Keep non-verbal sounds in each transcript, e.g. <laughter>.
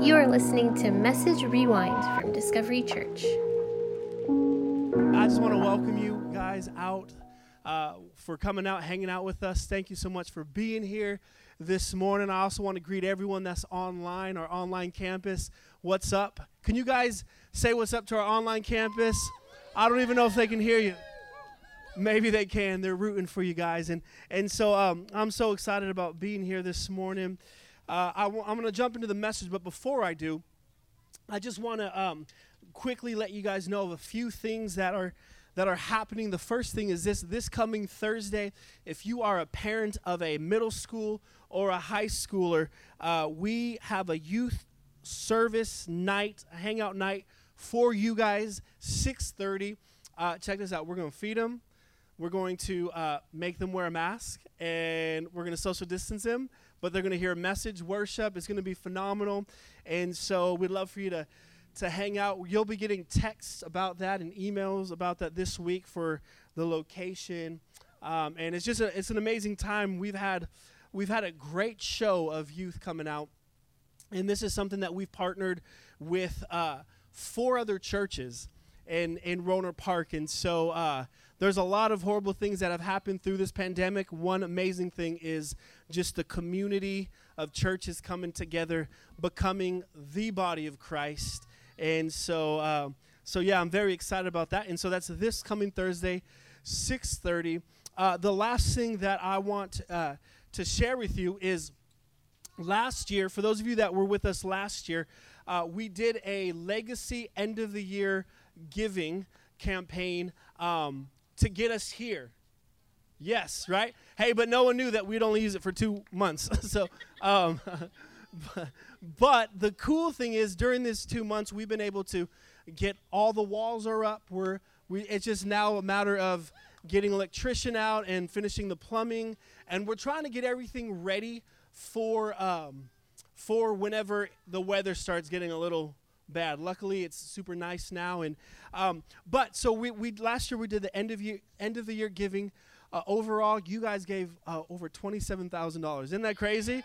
You are listening to Message Rewind from Discovery Church. I just want to welcome you guys out uh, for coming out, hanging out with us. Thank you so much for being here this morning. I also want to greet everyone that's online, our online campus. What's up? Can you guys say what's up to our online campus? I don't even know if they can hear you. Maybe they can. They're rooting for you guys, and and so um, I'm so excited about being here this morning. Uh, i w- I'm going to jump into the message, but before I do, I just want to um, quickly let you guys know of a few things that are that are happening. The first thing is this: this coming Thursday, if you are a parent of a middle school or a high schooler, uh, we have a youth service night, hangout night for you guys. 6:30. Uh, check this out. We're going to feed them. We're going to uh, make them wear a mask, and we're going to social distance them but they're going to hear a message, worship. It's going to be phenomenal. And so we'd love for you to, to hang out. You'll be getting texts about that and emails about that this week for the location. Um, and it's just a, it's an amazing time. We've had we've had a great show of youth coming out, and this is something that we've partnered with uh, four other churches in in Rohnert Park, and so uh, there's a lot of horrible things that have happened through this pandemic. One amazing thing is just the community of churches coming together, becoming the body of Christ. And so, uh, so yeah, I'm very excited about that. And so that's this coming Thursday, 6:30. Uh, the last thing that I want uh, to share with you is last year. For those of you that were with us last year, uh, we did a legacy end of the year giving campaign. Um, to get us here. Yes, right? Hey, but no one knew that we'd only use it for two months. <laughs> so, um, <laughs> but the cool thing is, during these two months, we've been able to get all the walls are up. We're, we, it's just now a matter of getting electrician out and finishing the plumbing, and we're trying to get everything ready for um, for whenever the weather starts getting a little bad. Luckily, it's super nice now. And um, but so we, we last year we did the end of year end of the year giving. Uh, overall, you guys gave uh, over twenty seven thousand dollars. Isn't that crazy?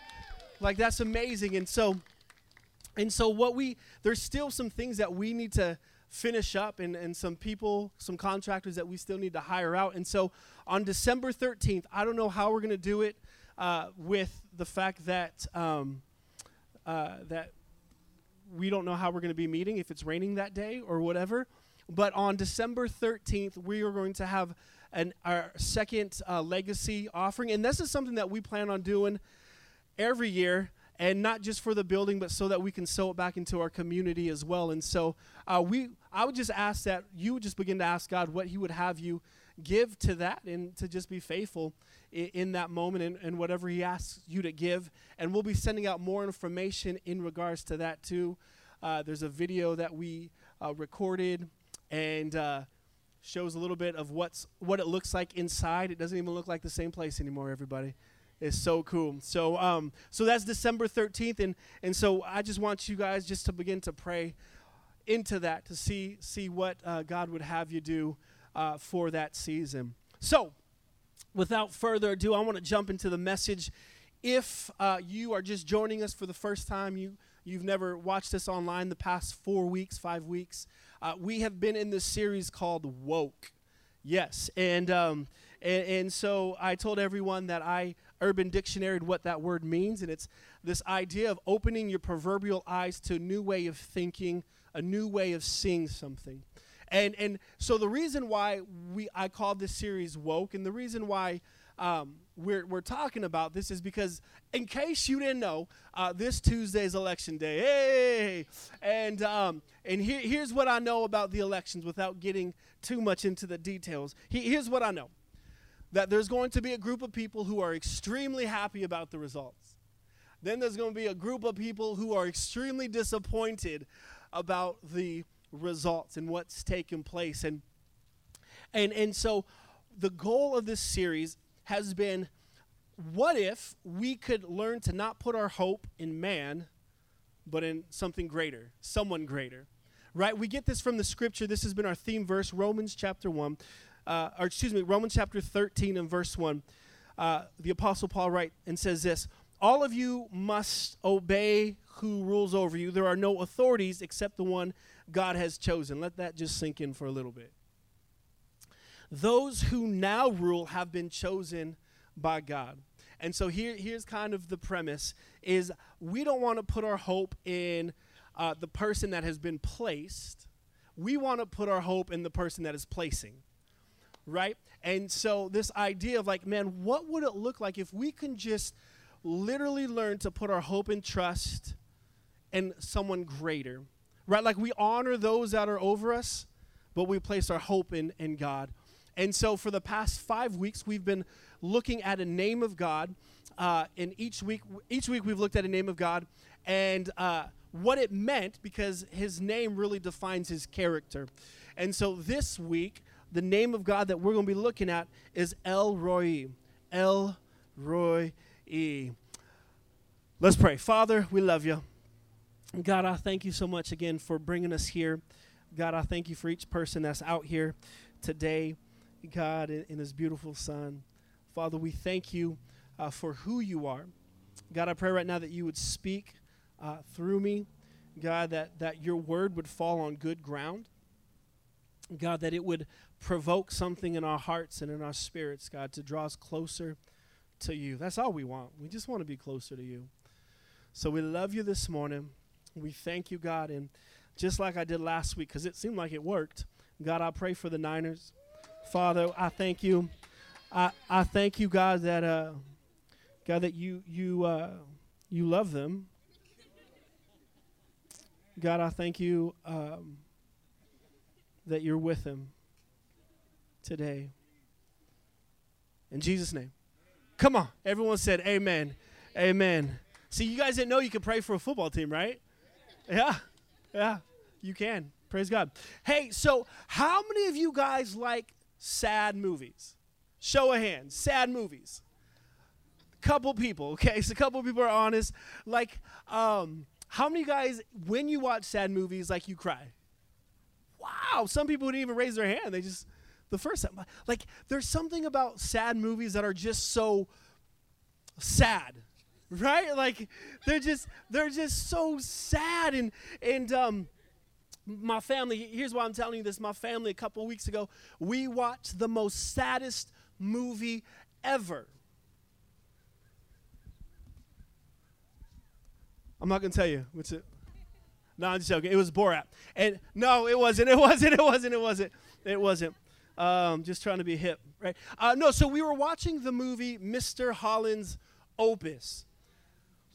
Like that's amazing. And so, and so what we there's still some things that we need to finish up and, and some people, some contractors that we still need to hire out. And so on December 13th, I don't know how we're going to do it uh, with the fact that um, uh, that we don't know how we're going to be meeting if it's raining that day or whatever. But on December 13th, we are going to have an, our second uh, legacy offering. And this is something that we plan on doing every year. And not just for the building, but so that we can sow it back into our community as well. And so uh, we, I would just ask that you would just begin to ask God what He would have you give to that and to just be faithful in, in that moment and, and, whatever He asks you to give. And we'll be sending out more information in regards to that too. Uh, there's a video that we uh, recorded and uh, shows a little bit of what's what it looks like inside. It doesn't even look like the same place anymore. Everybody, it's so cool. So um, so that's December 13th, and and so I just want you guys just to begin to pray into that to see see what uh, God would have you do uh, for that season. So without further ado, I want to jump into the message. If uh, you are just joining us for the first time, you you've never watched this online the past four weeks, five weeks, uh, we have been in this series called Woke. Yes, and, um, and and so I told everyone that I Urban Dictionary what that word means, and it's this idea of opening your proverbial eyes to a new way of thinking, a new way of seeing something. And and so the reason why we I called this series woke, and the reason why um, we're we're talking about this is because in case you didn't know, uh, this Tuesday's election day. Hey, and um, and here, here's what I know about the elections without getting too much into the details. He, here's what I know: that there's going to be a group of people who are extremely happy about the results. Then there's going to be a group of people who are extremely disappointed about the results and what's taken place. And and and so the goal of this series has been what if we could learn to not put our hope in man, but in something greater, someone greater? Right? We get this from the scripture. This has been our theme verse, Romans chapter 1, uh, or excuse me, Romans chapter 13 and verse 1. Uh, the Apostle Paul writes and says this All of you must obey who rules over you. There are no authorities except the one God has chosen. Let that just sink in for a little bit. Those who now rule have been chosen by God. And so here, here's kind of the premise is we don't want to put our hope in uh, the person that has been placed. We want to put our hope in the person that is placing, right? And so this idea of like, man, what would it look like if we can just literally learn to put our hope and trust in someone greater, right? Like we honor those that are over us, but we place our hope in, in God. And so for the past five weeks, we've been looking at a name of God. Uh, and each week, each week we've looked at a name of God and uh, what it meant because His name really defines His character. And so this week, the name of God that we're going to be looking at is El Roi. El Roi. Let's pray. Father, we love you. God, I thank you so much again for bringing us here. God, I thank you for each person that's out here today. God, in, in His beautiful Son. Father, we thank you uh, for who you are. God, I pray right now that you would speak uh, through me. God, that, that your word would fall on good ground. God, that it would provoke something in our hearts and in our spirits, God, to draw us closer to you. That's all we want. We just want to be closer to you. So we love you this morning. We thank you, God. And just like I did last week, because it seemed like it worked, God, I pray for the Niners. Father, I thank you. I, I thank you, God, that uh, God that you you uh, you love them. God, I thank you um, that you're with them today. In Jesus' name. Come on. Everyone said amen. Amen. See, you guys didn't know you could pray for a football team, right? Yeah. Yeah. You can. Praise God. Hey, so how many of you guys like sad movies? Show of hands. Sad movies. Couple people, okay? <laughs> So a couple people are honest. Like, um, how many guys, when you watch sad movies, like you cry? Wow. Some people wouldn't even raise their hand. They just, the first time. Like, there's something about sad movies that are just so sad right like they're just they're just so sad and and um my family here's why i'm telling you this my family a couple weeks ago we watched the most saddest movie ever. I'm not gonna tell you what's it. No, I'm just joking. It was Borat, and no, it wasn't. It wasn't. It wasn't. It wasn't. It wasn't. Um, just trying to be hip, right? Uh, no, so we were watching the movie Mr. Holland's Opus.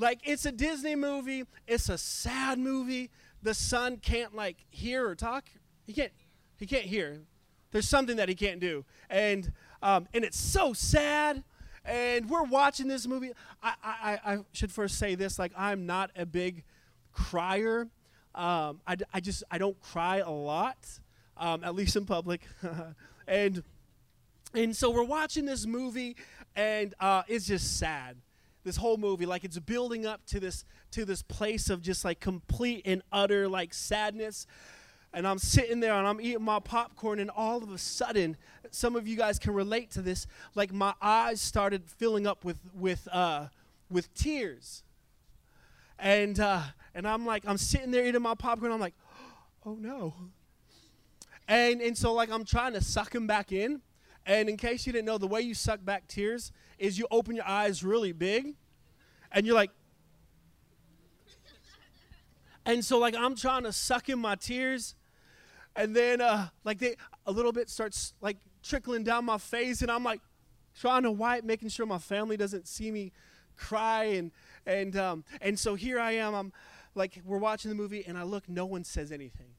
Like it's a Disney movie. It's a sad movie. The son can't like hear or talk. He can't. He can't hear. There's something that he can't do, and um, and it's so sad. And we're watching this movie. I, I, I should first say this: like I'm not a big crier. Um, I, I just I don't cry a lot, um, at least in public. <laughs> and and so we're watching this movie, and uh, it's just sad. This whole movie, like it's building up to this to this place of just like complete and utter like sadness and I'm sitting there and I'm eating my popcorn, and all of a sudden, some of you guys can relate to this. Like my eyes started filling up with with uh, with tears, and uh, and I'm like I'm sitting there eating my popcorn. I'm like, <gasps> oh no, and and so like I'm trying to suck them back in, and in case you didn't know, the way you suck back tears is you open your eyes really big, and you're like. And so, like, I'm trying to suck in my tears, and then uh, like they a little bit starts like trickling down my face, and I'm like trying to wipe, making sure my family doesn't see me cry, and and um, and so here I am. I'm like we're watching the movie, and I look, no one says anything.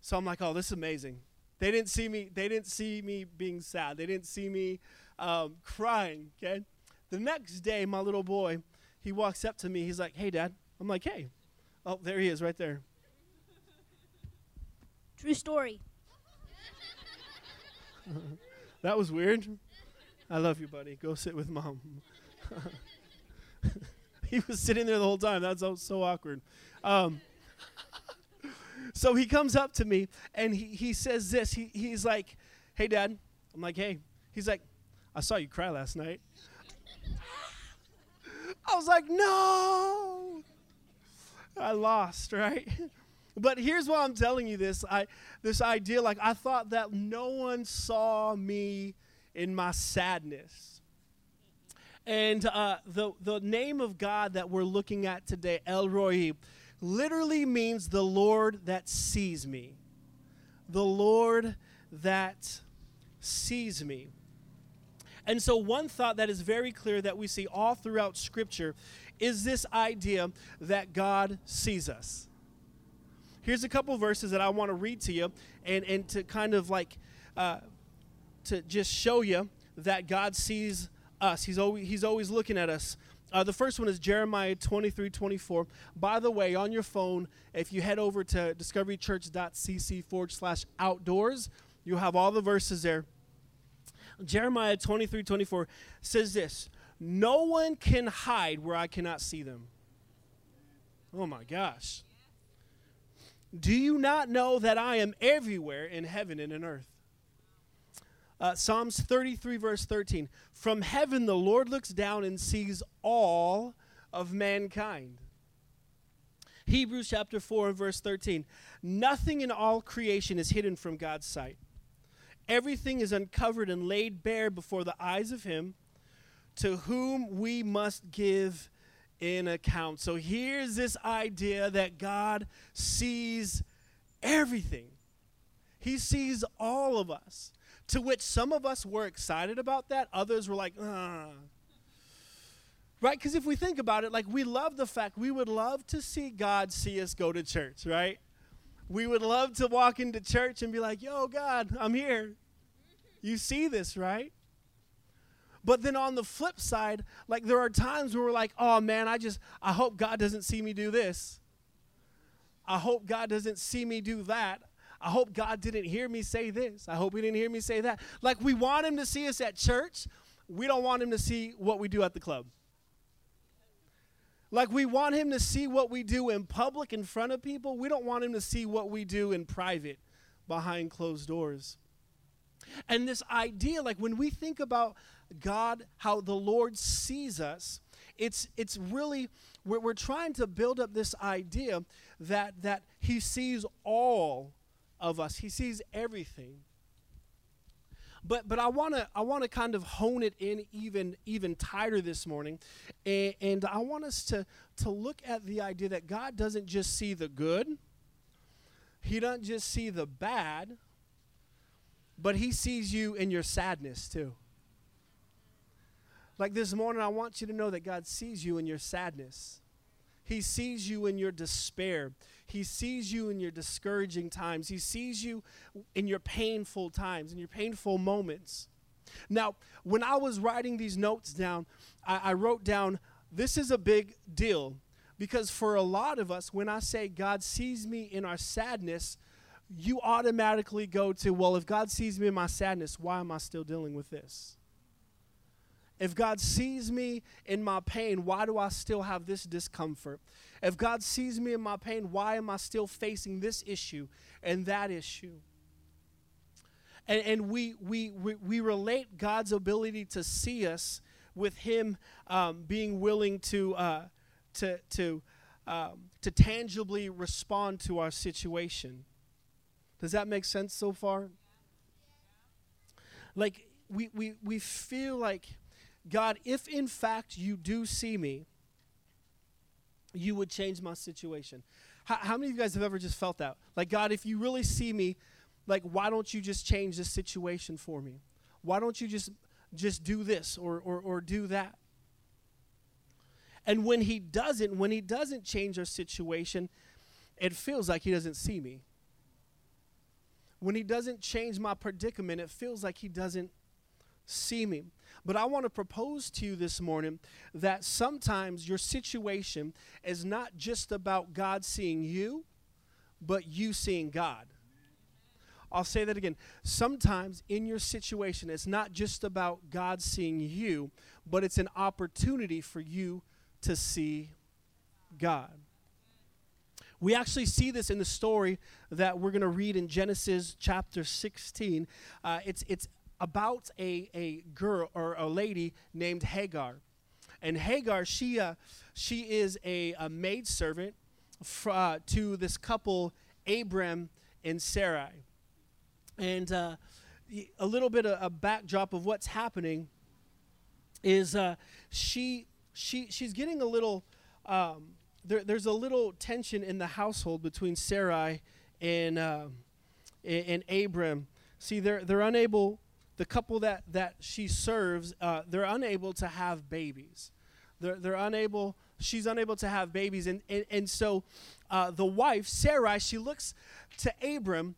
So I'm like, oh, this is amazing. They didn't see me. They didn't see me being sad. They didn't see me um, crying. Okay. The next day, my little boy, he walks up to me. He's like, "Hey, Dad." I'm like, "Hey." Oh, there he is, right there. True story. <laughs> that was weird. I love you, buddy. Go sit with mom. <laughs> he was sitting there the whole time. That's so, so awkward. Um, <laughs> so he comes up to me and he, he says this. He, he's like, Hey, Dad. I'm like, Hey. He's like, I saw you cry last night. I was like, No. I lost, right? But here's why I'm telling you this. I this idea like I thought that no one saw me in my sadness. And uh, the the name of God that we're looking at today, El Roi, literally means the Lord that sees me. The Lord that sees me. And so, one thought that is very clear that we see all throughout Scripture is this idea that God sees us. Here's a couple verses that I want to read to you and, and to kind of like uh, to just show you that God sees us. He's always, he's always looking at us. Uh, the first one is Jeremiah 23 24. By the way, on your phone, if you head over to discoverychurch.cc forward slash outdoors, you'll have all the verses there. Jeremiah 23 24 says this No one can hide where I cannot see them. Oh my gosh. Do you not know that I am everywhere in heaven and in earth? Uh, Psalms 33, verse 13. From heaven the Lord looks down and sees all of mankind. Hebrews chapter 4 and verse 13. Nothing in all creation is hidden from God's sight. Everything is uncovered and laid bare before the eyes of Him to whom we must give an account. So here's this idea that God sees everything, He sees all of us. To which some of us were excited about that, others were like, ah. Right? Because if we think about it, like we love the fact we would love to see God see us go to church, right? We would love to walk into church and be like, yo, God, I'm here. You see this, right? But then on the flip side, like there are times where we're like, oh man, I just, I hope God doesn't see me do this. I hope God doesn't see me do that. I hope God didn't hear me say this. I hope He didn't hear me say that. Like we want Him to see us at church, we don't want Him to see what we do at the club. Like we want Him to see what we do in public in front of people, we don't want Him to see what we do in private behind closed doors. And this idea, like when we think about God, how the Lord sees us, it's it's really we're, we're trying to build up this idea that that He sees all of us. He sees everything. But but I want to I want to kind of hone it in even even tighter this morning, and, and I want us to to look at the idea that God doesn't just see the good. He doesn't just see the bad, but he sees you in your sadness too. Like this morning, I want you to know that God sees you in your sadness. He sees you in your despair. He sees you in your discouraging times. He sees you in your painful times, in your painful moments. Now, when I was writing these notes down, I, I wrote down this is a big deal because for a lot of us, when I say God sees me in our sadness, you automatically go to, well, if God sees me in my sadness, why am I still dealing with this? If God sees me in my pain, why do I still have this discomfort? If God sees me in my pain, why am I still facing this issue and that issue? And, and we, we, we, we relate God's ability to see us with Him um, being willing to, uh, to, to, um, to tangibly respond to our situation. Does that make sense so far? Like, we, we, we feel like, God, if in fact you do see me, you would change my situation. How, how many of you guys have ever just felt that? Like, God, if you really see me, like, why don't you just change this situation for me? Why don't you just just do this or, or, or do that? And when he doesn't, when he doesn't change our situation, it feels like he doesn't see me when he doesn't change my predicament, it feels like he doesn't see me. But I want to propose to you this morning that sometimes your situation is not just about God seeing you, but you seeing God. I'll say that again. Sometimes in your situation, it's not just about God seeing you, but it's an opportunity for you to see God. We actually see this in the story that we're going to read in Genesis chapter 16. Uh, it's, it's about a, a girl or a lady named Hagar. And Hagar, she, uh, she is a, a maid servant fr- uh, to this couple, Abram and Sarai. And uh, a little bit of a backdrop of what's happening is uh, she she she's getting a little um, there, there's a little tension in the household between Sarai and uh, and, and Abram. See, they're they're unable. The couple that that she serves, uh, they're unable to have babies. They're they're unable. She's unable to have babies, and and, and so uh, the wife Sarai she looks to Abram,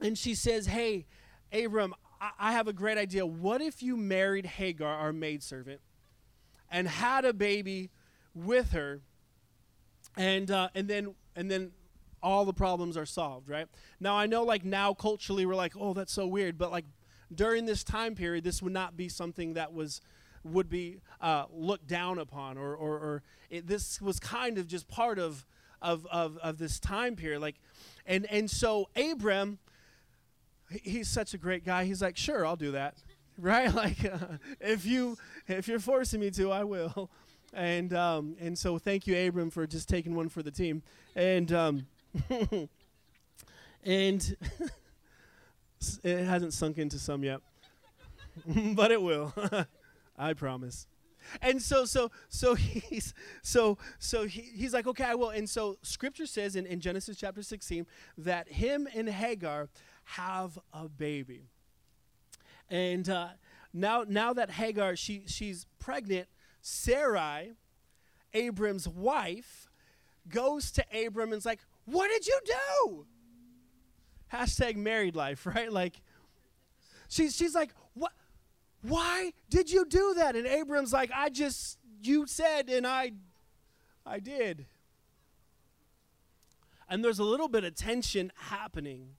and she says, "Hey, Abram, I, I have a great idea. What if you married Hagar, our maidservant, and had a baby with her, and uh, and then and then all the problems are solved, right? Now I know like now culturally we're like, oh, that's so weird, but like during this time period, this would not be something that was would be uh, looked down upon, or or, or it, this was kind of just part of, of of of this time period, like, and and so Abram, he's such a great guy. He's like, sure, I'll do that, <laughs> right? <laughs> Like, uh, <laughs> if you if you're forcing me to, I will. And um, and so thank you, Abram, for just taking one for the team. And um, and it hasn't sunk into some yet, <laughs> but it will. <laughs> I promise. And so so so <laughs> he's so so he, he's like okay I will. And so Scripture says in, in Genesis chapter 16 that him and Hagar have a baby. And uh, now now that Hagar she she's pregnant, Sarai, Abram's wife, goes to Abram and's like, "What did you do?" Hashtag married life, <laughs> right? Like, she's she's like, "What? Why did you do that?" And Abram's like, "I just you said, and I, I did." And there's a little bit of tension happening.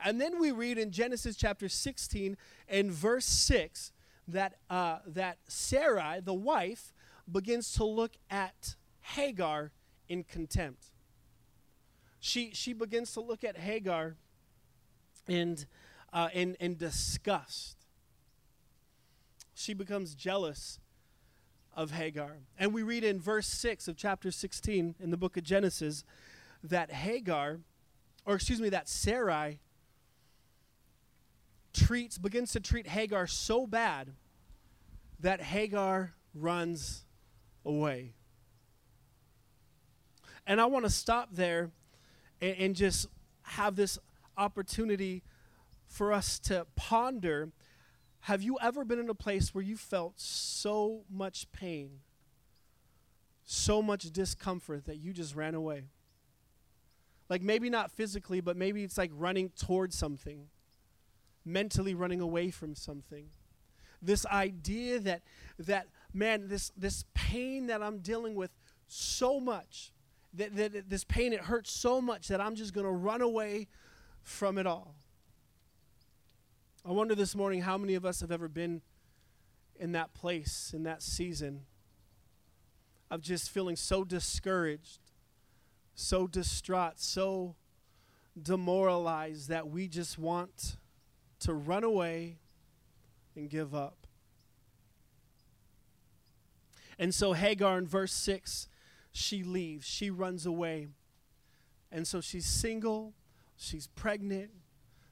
And then we read in Genesis chapter 16 and verse 6 that, uh, that Sarai, the wife, begins to look at Hagar in contempt. She, she begins to look at Hagar and, uh, in, in disgust. She becomes jealous of Hagar. And we read in verse 6 of chapter 16 in the book of Genesis that Hagar, or excuse me, that Sarai treats begins to treat Hagar so bad that Hagar runs away. And I want to stop there and, and just have this opportunity for us to ponder have you ever been in a place where you felt so much pain, so much discomfort that you just ran away? Like maybe not physically, but maybe it's like running towards something mentally running away from something this idea that that man this this pain that i'm dealing with so much that, that this pain it hurts so much that i'm just going to run away from it all i wonder this morning how many of us have ever been in that place in that season of just feeling so discouraged so distraught so demoralized that we just want to run away and give up. And so Hagar in verse 6, she leaves, she runs away. And so she's single, she's pregnant,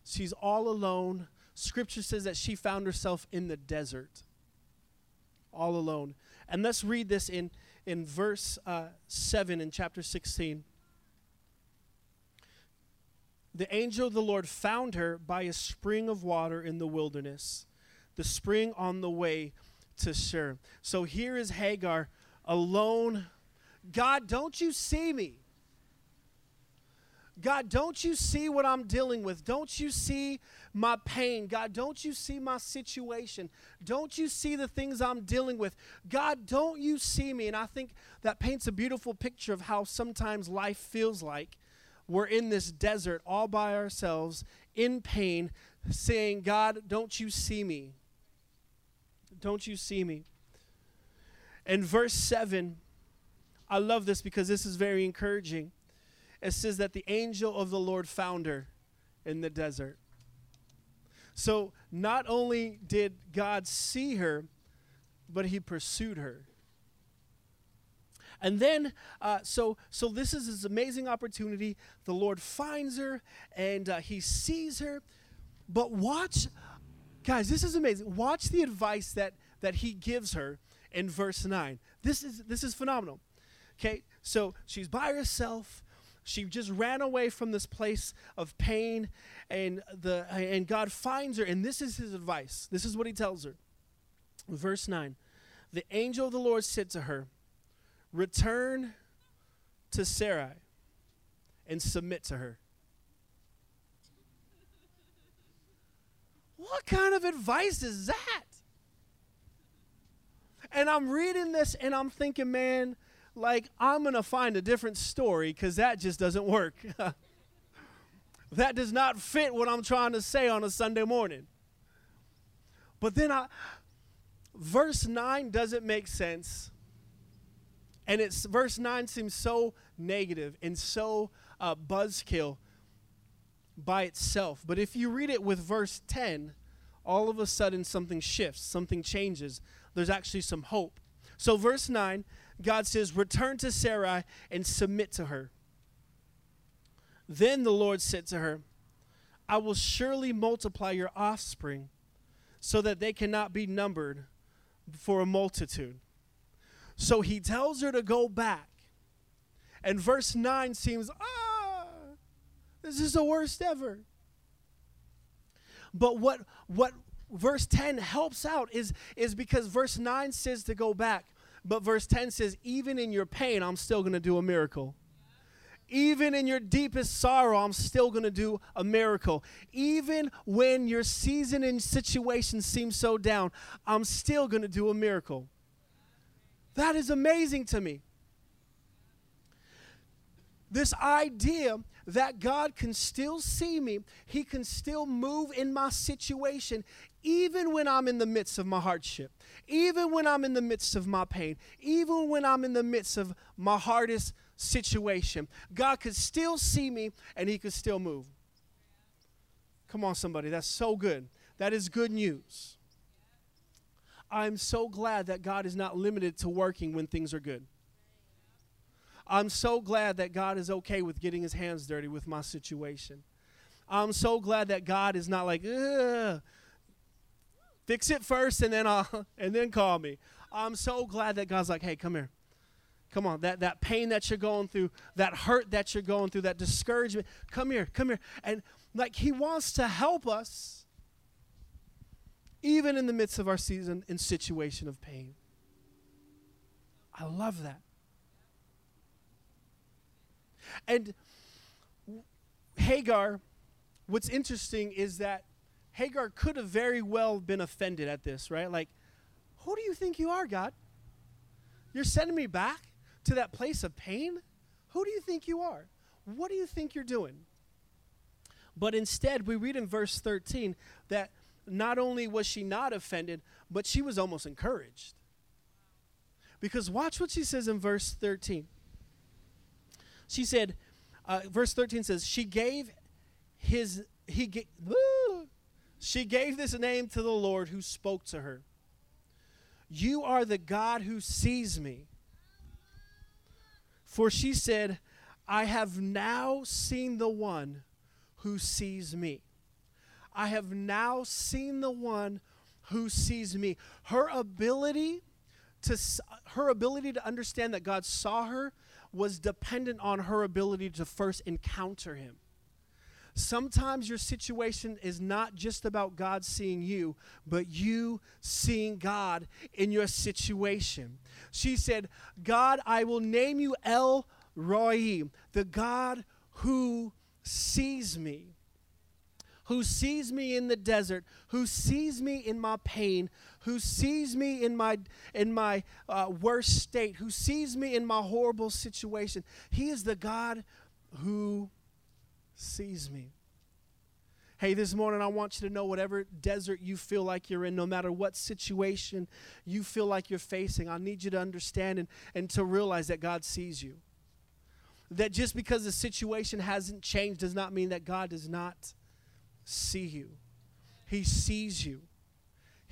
she's all alone. Scripture says that she found herself in the desert, all alone. And let's read this in, in verse uh, 7 in chapter 16 the angel of the Lord found her by a spring of water in the wilderness, the spring on the way to Shur. So here is Hagar alone. God, don't you see me? God, don't you see what I'm dealing with? Don't you see my pain? God, don't you see my situation? Don't you see the things I'm dealing with? God, don't you see me? And I think that paints a beautiful picture of how sometimes life feels like we're in this desert all by ourselves in pain, saying, God, don't you see me? Don't you see me? In verse 7, I love this because this is very encouraging. It says that the angel of the Lord found her in the desert. So not only did God see her, but he pursued her. And then, uh, so so this is this amazing opportunity. The Lord finds her, and uh, He sees her. But watch, guys, this is amazing. Watch the advice that that He gives her in verse nine. This is this is phenomenal. Okay, so she's by herself. She just ran away from this place of pain, and the and God finds her, and this is His advice. This is what He tells her. Verse nine, the angel of the Lord said to her return to Sarai and submit to her. What kind of advice is that? And I'm reading this and I'm thinking, man, like I'm going to find a different story because that just doesn't work. <laughs> that does not fit what I'm trying to say on a Sunday morning. But then I, verse 9 doesn't make sense and it's verse 9 seems so negative and so uh, buzzkill by itself. But if you read it with verse 10, all of a sudden something shifts, something changes. There's actually some hope. So, verse 9, God says, Return to Sarai and submit to her. Then the Lord said to her, I will surely multiply your offspring so that they cannot be numbered for a multitude. So he tells her to go back. And verse 9 seems, ah, this is the worst ever. But what, what verse 10 helps out is, is because verse 9 says to go back, but verse 10 says, even in your pain, I'm still going to do a miracle. Even in your deepest sorrow, I'm still going to do a miracle. Even when your season and situation seems so down, I'm still going to do a miracle. That is amazing to me. This idea that God can still see me, He can still move in my situation, even when I'm in the midst of my hardship, even when I'm in the midst of my pain, even when I'm in the midst of my hardest situation. God could still see me and He could still move. Come on, somebody, that's so good. That is good news. I'm so glad that God is not limited to working when things are good. I'm so glad that God is okay with getting his hands dirty with my situation. I'm so glad that God is not like, fix it first and then I'll, <laughs> and then call me. I'm so glad that God's like, hey, come here. Come on, that, that pain that you're going through, that hurt that you're going through, that discouragement, come here, come here. And like he wants to help us even in the midst of our season and situation of pain. I love that. And Hagar, what's interesting is that Hagar could have very well been offended at this, right? Like, who do you think you are, God? You're sending me back to that place of pain? Who do you think you are? What do you think you're doing? But instead, we read in verse 13 that not only was she not offended, but she was almost encouraged. Because watch what she says in verse 13. She said, uh, verse 13 says, she gave his, he ga- <laughs> she gave this name to the Lord who spoke to her. You are the God who sees me. For she said, I have now seen the one who sees me. I have now seen the one who sees me. Her ability to her ability to understand that God saw her was dependent on her ability to first encounter him. Sometimes your situation is not just about God seeing you, but you seeing God in your situation. She said, God, I will name you El Roi, the God who sees me who sees me in the desert, who sees me in my pain, who sees me in my in my uh, worst state, who sees me in my horrible situation. He is the God who sees me. Hey, this morning I want you to know whatever desert you feel like you're in, no matter what situation you feel like you're facing, I need you to understand and, and to realize that God sees you. That just because the situation hasn't changed does not mean that God does not see you. He sees you.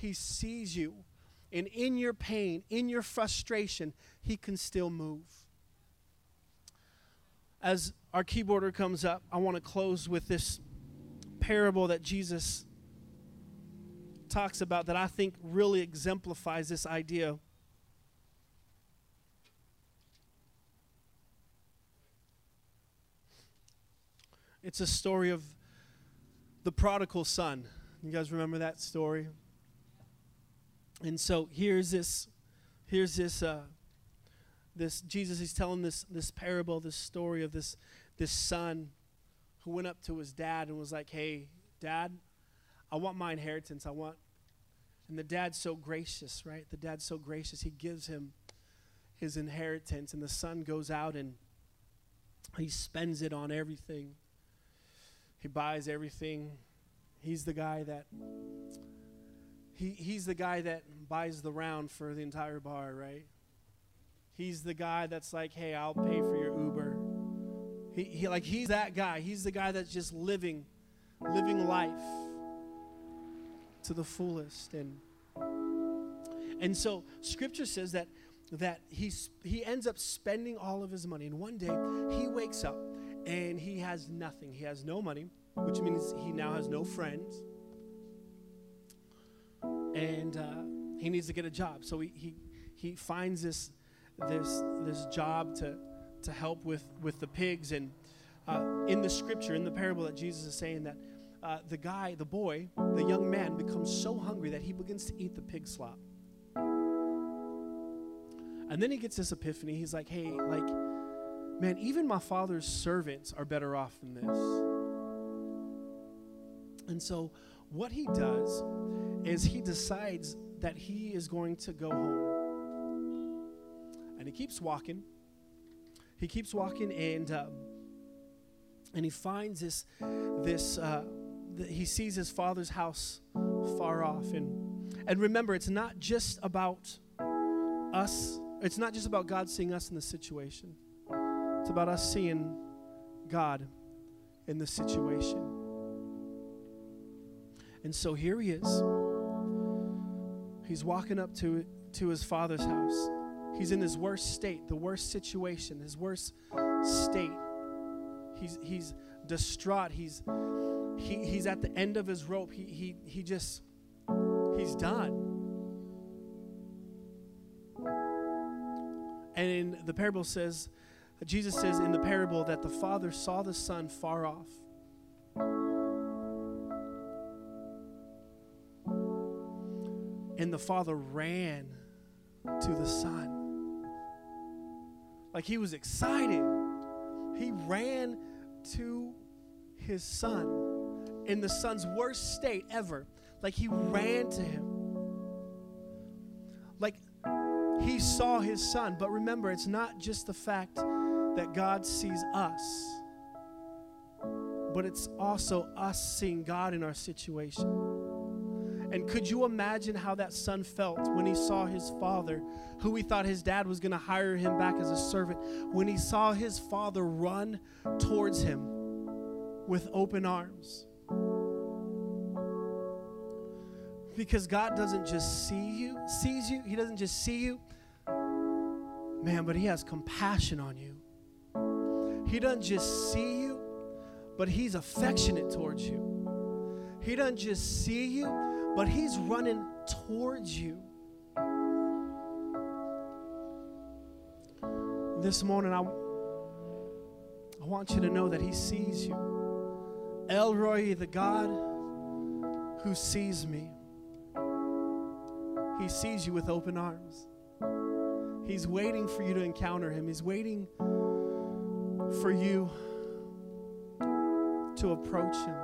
He sees you And in your pain, in your frustration, He can still move. As our keyboarder comes up, I want to close with this parable that Jesus talks about that I think really exemplifies this idea. It's a story of the prodigal son. You guys remember that story? And so here's this, here's this, uh, this Jesus. He's telling this this parable, this story of this this son who went up to his dad and was like, "Hey, dad, I want my inheritance. I want." And the dad's so gracious, right? The dad's so gracious. He gives him his inheritance, and the son goes out and he spends it on everything. He buys everything. He's the guy that he, he's the guy that buys the round for the entire bar, right? He's the guy that's like, hey, I'll pay for your Uber. He, he like he's that guy. He's the guy that's just living, living life to the fullest. And and so scripture says that that he's he ends up spending all of his money. And one day he wakes up and he has nothing. He has no money, which means he now has no friends and uh, he needs to get a job. So he, he, he finds this, this, this job to, to help with, with the pigs. And uh, in the scripture, in the parable that Jesus is saying that uh, the guy, the boy, the young man becomes so hungry that he begins to eat the pig slop. And then he gets this epiphany. He's like, hey, like, man, even my father's servants are better off than this. And so what he does is he decides that he is going to go home. And he keeps walking. He keeps walking, and uh, and he finds this this. Uh, th- he sees his father's house far off, and and remember, it's not just about us. It's not just about God seeing us in the situation. It's about us seeing God in the situation. And so here he is. He's walking up to, to his father's house. He's in his worst state, the worst situation, his worst state. He's, he's distraught. He's, he, he's at the end of his rope. He, he, he just, he's done. And in the parable says, Jesus says in the parable that the father saw the son far off And the father ran to the son. Like he was excited. He ran to his son in the son's worst state ever. Like he ran to him. Like he saw his son. But remember, it's not just the fact that God sees us, but it's also us seeing God in our situation. And could you imagine how that son felt when he saw his father, who he thought his dad was going to hire him back as a servant, when he saw his father run towards him with open arms? Because God doesn't just see you, sees you, he doesn't just see you, man, but he has compassion on you. He doesn't just see you, but he's affectionate towards you. He doesn't just see you, but he's running towards you. This morning, I, I want you to know that he sees you. El Roi, the God who sees me, he sees you with open arms. He's waiting for you to encounter him. He's waiting for you to approach him.